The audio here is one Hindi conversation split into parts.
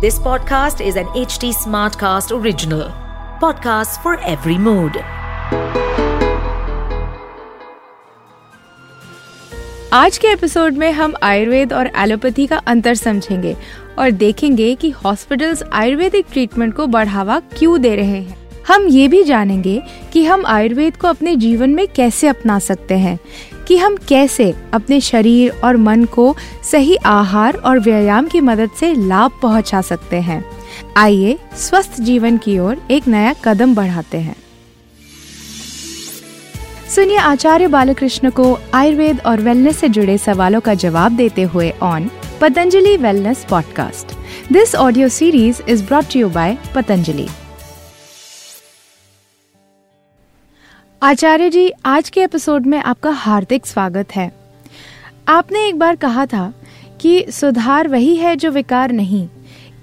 This podcast is an HT Smartcast original. Podcast for every mood. आज के एपिसोड में हम आयुर्वेद और एलोपैथी का अंतर समझेंगे और देखेंगे कि हॉस्पिटल्स आयुर्वेदिक ट्रीटमेंट को बढ़ावा क्यों दे रहे हैं हम ये भी जानेंगे कि हम आयुर्वेद को अपने जीवन में कैसे अपना सकते हैं कि हम कैसे अपने शरीर और मन को सही आहार और व्यायाम की मदद से लाभ पहुँचा सकते हैं। आइए, स्वस्थ जीवन की ओर एक नया कदम बढ़ाते हैं। सुनिए, आचार्य बालकृष्ण को आयुर्वेद और वेलनेस से जुड़े सवालों का जवाब देते हुए on Patanjali wellness podcast this audio series is brought you by Patanjali. Acharya ji, आज के एपिसोड में आपका हार्दिक स्वागत है। आपने एक बार कहा था कि सुधार वही है जो विकार नहीं।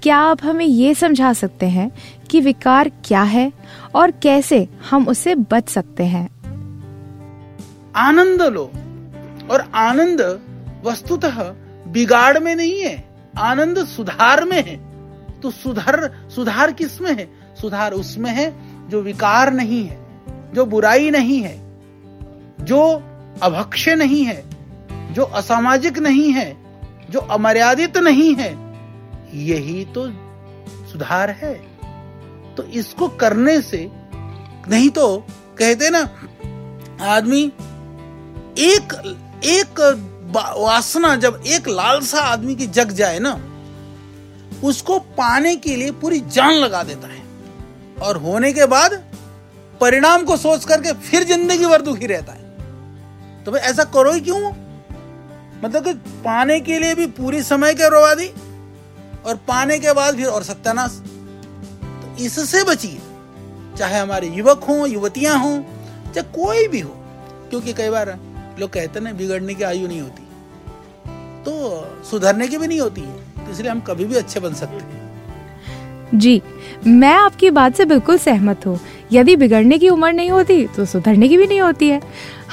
क्या आप हमें ये समझा सकते हैं कि विकार क्या है और कैसे हम उससे बच सकते हैं? आनंद लो, और आनंद वस्तुतः बिगाड़ में नहीं है, आनंद सुधार में है। तो सुधार सुधार किसमें है? सुधार उसमें है जो विकार नहीं है। जो बुराई नहीं है, जो अभक्ष्य नहीं है, जो असामाजिक नहीं है, जो अमर्यादित नहीं है, यही तो सुधार है। तो इसको करने से, नहीं तो कहते ना, आदमी एक एक वासना जब एक लालसा आदमी की जग जाए ना, उसको पाने के लिए पूरी जान लगा देता है। और होने के बाद परिणाम को सोच करके फिर ज़िंदगी भर दुखी रहता है। तो भाई ऐसा करो ही क्यों? मतलब कि पाने के लिए भी पूरी समय के रोवा दी और पाने के बाद फिर और सत्यानाश। तो इससे बचिए, चाहे हमारे युवक हों, युवतियाँ हों, चाहे कोई भी हो, क्योंकि कई बार लोग कहते ना, बिगड़ने की आयु नहीं होती। तो सुधरने की भी नहीं होती है तो इसलिए हम कभी भी अच्छे बन सकते हैं। जी, मैं आपकी बात से बिल्कुल सहमत हूँ। यदि बिगड़ने की उम्र नहीं होती तो सुधरने की भी नहीं होती है।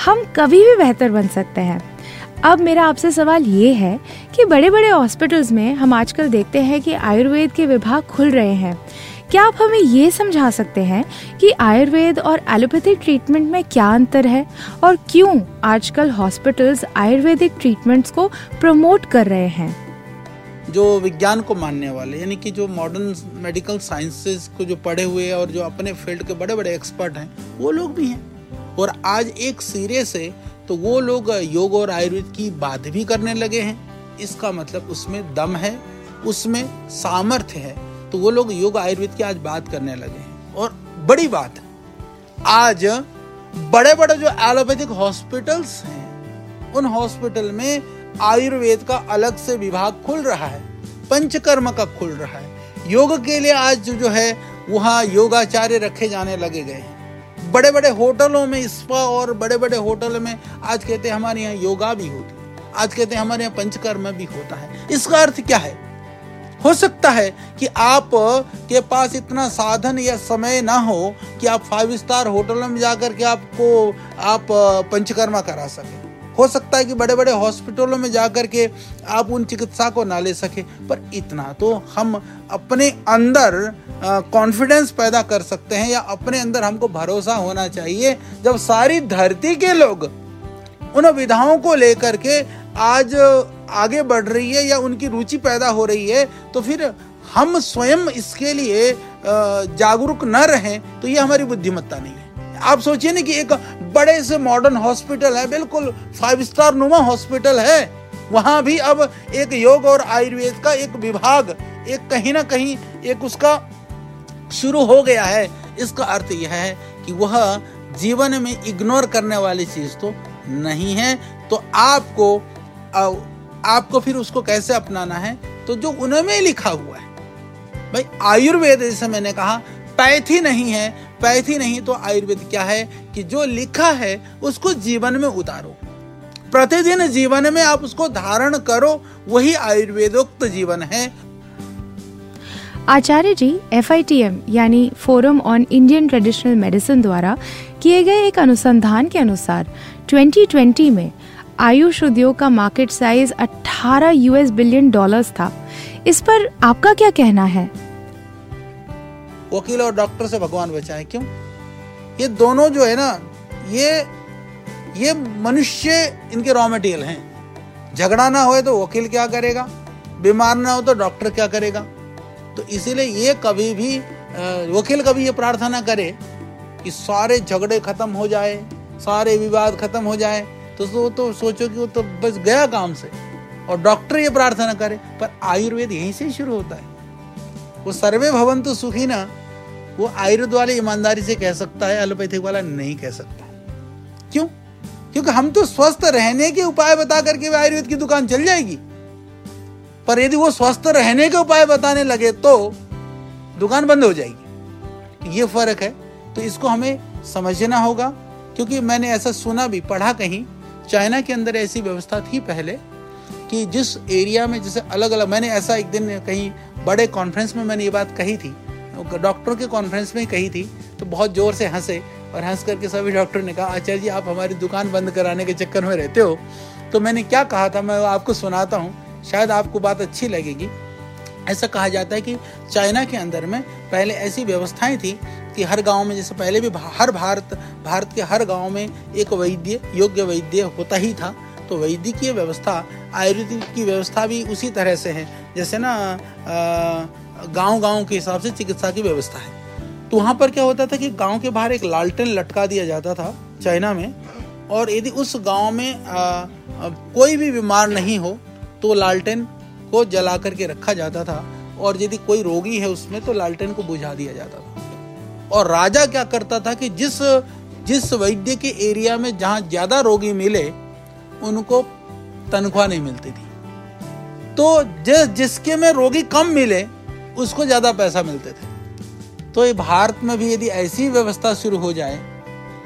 हम कभी भी बेहतर बन सकते हैं। अब मेरा आपसे सवाल ये है कि बड़े बड़े हॉस्पिटल्स में हम आजकल देखते हैं कि आयुर्वेद के विभाग खुल रहे हैं। क्या आप हमें ये समझा सकते हैं कि आयुर्वेद और एलोपैथिक ट्रीटमेंट में क्या अंतर है? और क्यों आजकल हॉस्पिटल्स आयुर्वेदिक ट्रीटमेंट्स को प्रमोट कर रहे हैं? जो विज्ञान को मानने वाले, यानी कि जो मॉडर्न मेडिकल साइंसेस को जो पढ़े हुए और जो अपने फ़ील्ड के बड़े बड़े एक्सपर्ट हैं, वो लोग भी हैं। और आज एक सिरे से तो वो लोग योग और आयुर्वेद की बात भी करने लगे हैं। इसका मतलब उसमें दम है, उसमें सामर्थ्य है। तो वो लोग योग आयुर्वेद की आज बात करने लगे हैं। और बड़ी बात, आज बड़े बड़े जो एलोपैथिक हॉस्पिटल्स हैं, उन हॉस्पिटल में आयुर्वेद का अलग से विभाग खुल रहा है, पंचकर्म का खुल रहा है। योग के लिए आज जो है, वहाँ योगाचार्य रखे जाने लगे गए हैं। बड़े बड़े होटलों में स्पा और बड़े बड़े होटल में आज कहते हैं हमारे यहाँ योगा भी होती है। आज कहते हैं हमारे यहाँ पंचकर्म भी होता है। इसका अर्थ क्या है? हो सकता है कि आप के पास इतना साधन या समय ना हो कि आप फाइव स्टार होटलों में जाकर के आपको, आप पंचकर्मा करा सके। हो सकता है कि बड़े बड़े हॉस्पिटलों में जाकर के आप उन चिकित्सा को ना ले सके, पर इतना तो हम अपने अंदर कॉन्फिडेंस पैदा कर सकते हैं या अपने अंदर हमको भरोसा होना चाहिए। जब सारी धरती के लोग उन विधाओं को लेकर के आज आगे बढ़ रही है या उनकी रुचि पैदा हो रही है तो फिर हम स्वयं इसके लिए जागरूक न रहें तो ये हमारी बुद्धिमत्ता नहीं है। आप सोचिए ना कि एक बड़े से मॉडर्न हॉस्पिटल है, बिल्कुल फाइव स्टार नुमा हॉस्पिटल है। वहाँ भी अब एक योग और आयुर्वेद का एक विभाग, एक कहीं ना कहीं एक उसका शुरू हो गया है। इसका अर्थ यह है कि वह जीवन में इग्नोर करने वाली चीज़ तो नहीं है। तो आपको आपको फिर उसको कैसे अपनाना है? तो जो उनमें लिखा हुआ है। भाई, आयुर्वेद जैसे मैंने कहा, पैथी नहीं है पैथी नहीं तो आयुर्वेद क्या है कि जो लिखा है, उसको जीवन में उतारो। प्रतिदिन जीवन में आप उसको धारण करो, वही आयुर्वेदोक्त जीवन है। आचार्य जी एफ़ यानी forum on Indian traditional medicine द्वारा किए गए एक अनुसंधान के अनुसार 2020 में आयुष उद्योग का market size 18 US billion dollars था। इस पर आपका क्या कहना है? वकील और डॉक्टर से भगवान बचाए क्यों? ये दोनों जो है ना, ये ये मनुष्य इनके रॉ मटेरियल हैं। झगड़ा ना हो तो वकील क्या करेगा? बीमार ना हो तो डॉक्टर क्या करेगा? तो इसीलिए ये कभी भी वकील कभी ये प्रार्थना करे कि सारे झगड़े खत्म हो जाए, सारे विवाद खत्म हो जाए तो वो तो सोचो कि वो तो बस गया काम से। और डॉक्टर ये प्रार्थना करे, पर आयुर्वेद यहीं से शुरू होता है। वो सर्वे भवन तो सुखी ना वो आयुर्वेद वाले ईमानदारी से कह सकता है, एलोपैथिक वाला नहीं कह सकता। क्यों? क्योंकि हम तो स्वस्थ रहने के उपाय बता करके आयुर्वेद की दुकान चल जाएगी। पर यदि वो स्वस्थ रहने के उपाय बताने लगे तो दुकान बंद हो जाएगी। ये फ़र्क है। तो इसको हमें समझना होगा, क्योंकि मैंने ऐसा सुना भी, पढ़ा कहीं, चाइना के अंदर ऐसी व्यवस्था थी पहले कि जिस एरिया में, जैसे अलग अलग मैंने ऐसा एक दिन कहीं बड़े कॉन्फ्रेंस में मैंने ये बात कही थी डॉक्टर के कॉन्फ्रेंस में कही थी तो बहुत ज़ोर से हंसे और हंस करके सभी डॉक्टर ने कहा आचार्य जी, आप हमारी दुकान बंद कराने के चक्कर में रहते हो। तो मैंने क्या कहा था, मैं आपको सुनाता हूँ, शायद आपको बात अच्छी लगेगी। ऐसा कहा जाता है कि चाइना के अंदर में पहले ऐसी व्यवस्थाएँ थी कि हर गाँव में, जैसे पहले भी हर भारत भारत के हर गाँव में एक वैद्य, योग्य वैद्य होता ही था। तो वैद्यकीय व्यवस्था, आयुर्वेदिक की व्यवस्था भी उसी तरह से है। जैसे ना गाँव गाँव के हिसाब से चिकित्सा की व्यवस्था है। तो वहाँ पर क्या होता था कि गाँव के बाहर एक लालटेन लटका दिया जाता था चाइना में और यदि उस गाँव में आ, कोई भी बीमार नहीं हो तो लालटेन को जला करके रखा जाता था और यदि कोई रोगी है उसमें तो लालटेन को बुझा दिया जाता था। और राजा क्या करता था कि जिस जिस वैद्य के एरिया में जहाँ ज़्यादा रोगी मिले उनको तनख्वाह नहीं मिलती थी। तो जिस जिसके में रोगी कम मिले उसको ज़्यादा पैसा मिलते थे। तो ये भारत में भी यदि ऐसी व्यवस्था शुरू हो जाए,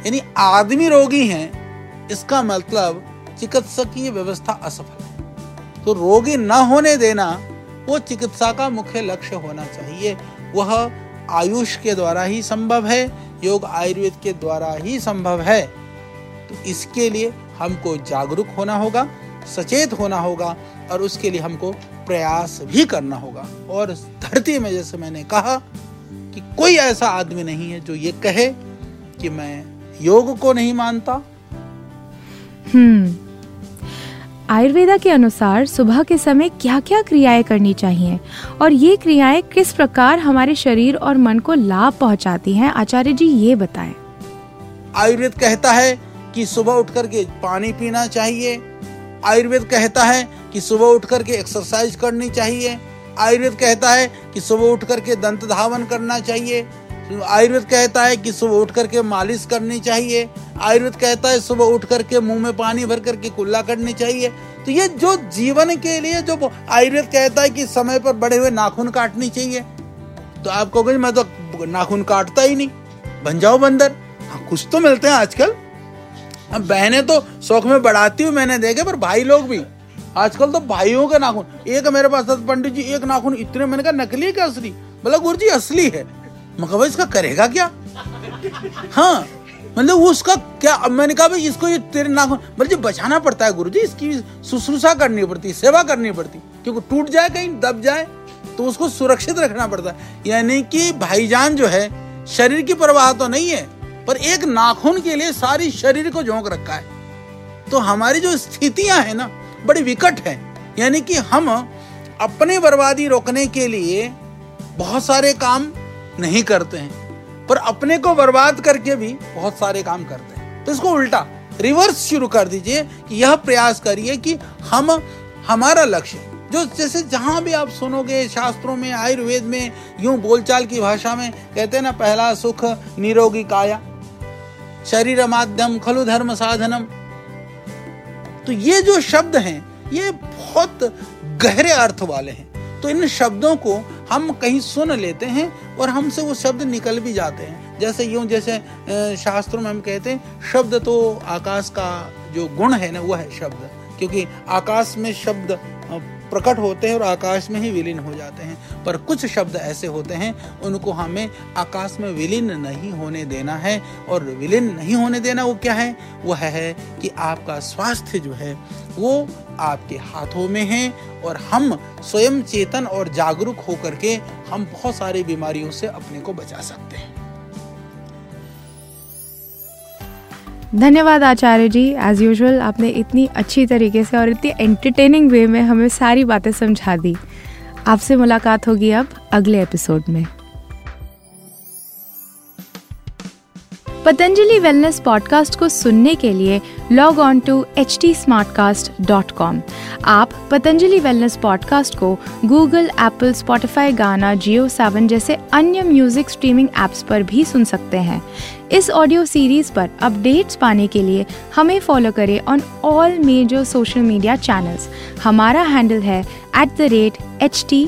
यानी आदमी रोगी हैं, इसका मतलब चिकित्सकीय व्यवस्था असफल है। तो रोगी न होने देना, वो चिकित्सा का मुख्य लक्ष्य होना चाहिए। वह आयुष के द्वारा ही संभव है, योग आयुर्वेद के द्वारा ही संभव है। तो इसके लिए हमको जागरूक होना होगा, सचेत होना होगा, और उसके लिए हमको प्रयास भी करना होगा। और धरती में जैसे मैंने कहा कि कोई ऐसा आदमी नहीं है जो ये कहे कि मैं योग को नहीं मानता। हम्म। आयुर्वेदा के अनुसार सुबह के समय क्या क्या क्रियाएँ करनी चाहिए? और ये क्रियाएँ किस प्रकार हमारे शरीर और मन को लाभ पहुंचाती हैं? आचार्य जी ये बताएँ। आयुर्वेद कहता है कि सुबह उठ करके पानी पीना चाहिए। आयुर्वेद कहता है कि सुबह उठ करके एक्सरसाइज करनी चाहिए। आयुर्वेद कहता है कि सुबह उठ करके दंत धावन करना चाहिए। आयुर्वेद कहता है कि सुबह उठ करके मालिश करनी चाहिए। आयुर्वेद कहता है सुबह उठ करके मुँह में पानी भर करके कुल्ला करनी चाहिए। तो ये जो जीवन के लिए जो आयुर्वेद कहता है कि समय पर बड़े हुए नाखून काटनी चाहिए। तो आप कहोगे मैं तो नाखून काटता ही नहीं। बन जाओ बंदर। हाँ कुछ तो मिलते हैं आजकल। बहने तो शौक में बढ़ाती हूँ मैंने देखे, पर भाई लोग भी। आजकल तो भाइयों के नाखून, एक मेरे पास था पंडित जी, एक नाखून इतने, मैंने कहा, नकली क्या असली? बोला गुरु जी असली है। मैं कहा इसका करेगा क्या? हाँ मतलब उसका क्या मैंने कहा, भाई, इसको ये तेरे नाखून मतलब जी, बचाना पड़ता है गुरु जी इसकी शुश्रूषा करनी पड़ती, सेवा करनी पड़ती, क्योंकि टूट जाए कहीं, दब जाए तो उसको सुरक्षित रखना पड़ता है। यानी कि भाईजान जो है, शरीर की परवाह तो नहीं है, पर एक नाखून के लिए सारी शरीर को झोंक रखा है। तो हमारी जो स्थितियाँ है ना बड़ी विकट है। यानी कि हम अपने बर्बादी रोकने के लिए बहुत सारे काम नहीं करते हैं, पर अपने को बर्बाद करके भी बहुत सारे काम करते हैं। तो इसको उल्टा, रिवर्स शुरू कर दीजिए कि यह प्रयास करिए कि हम, हमारा लक्ष्य, जो जैसे जहाँ भी आप सुनोगे, शास्त्रों में, आयुर्वेद में, यूँ बोलचाल की भाषा में, कहते हैं ना, पहला सुख, निरोगी काया। शरीर माध्यम खलु धर्म साधनम। तो ये जो शब्द हैं, ये बहुत गहरे अर्थ वाले हैं। तो इन शब्दों को हम कहीं सुन लेते हैं और हमसे वो शब्द निकल भी जाते हैं। जैसे यूँ जैसे शास्त्रों में हम कहते हैं, शब्द तो आकाश का जो गुण है ना, वह है शब्द। क्योंकि आकाश में शब्द प्रकट होते हैं और आकाश में ही विलीन हो जाते हैं। पर कुछ शब्द ऐसे होते हैं, उनको हमें आकाश में विलीन नहीं होने देना है। और विलीन नहीं होने देना वो क्या है? वह है कि आपका स्वास्थ्य जो है, वो आपके हाथों में है और हम स्वयं चेतन और जागरूक होकर के हम बहुत सारी बीमारियों से अपने को बचा सकते हैं। धन्यवाद आचार्य जी। एज यूजुअल आपने इतनी अच्छी तरीके से और इतनी एंटरटेनिंग वे में हमें सारी बातें समझा दी। आपसे मुलाकात होगी अब अगले एपिसोड में। पतंजलि वेलनेस पॉडकास्ट को सुनने के लिए log on to H T आप पतंजलि वेलनेस पॉडकास्ट को Google Apple Spotify Gaana Jio Saavn जैसे अन्य म्यूज़िक स्ट्रीमिंग एप्स पर भी सुन सकते हैं। इस ऑडियो सीरीज़ पर अपडेट्स पाने के लिए हमें फॉलो करें on all major social media channels हमारा हैंडल है at the rate H T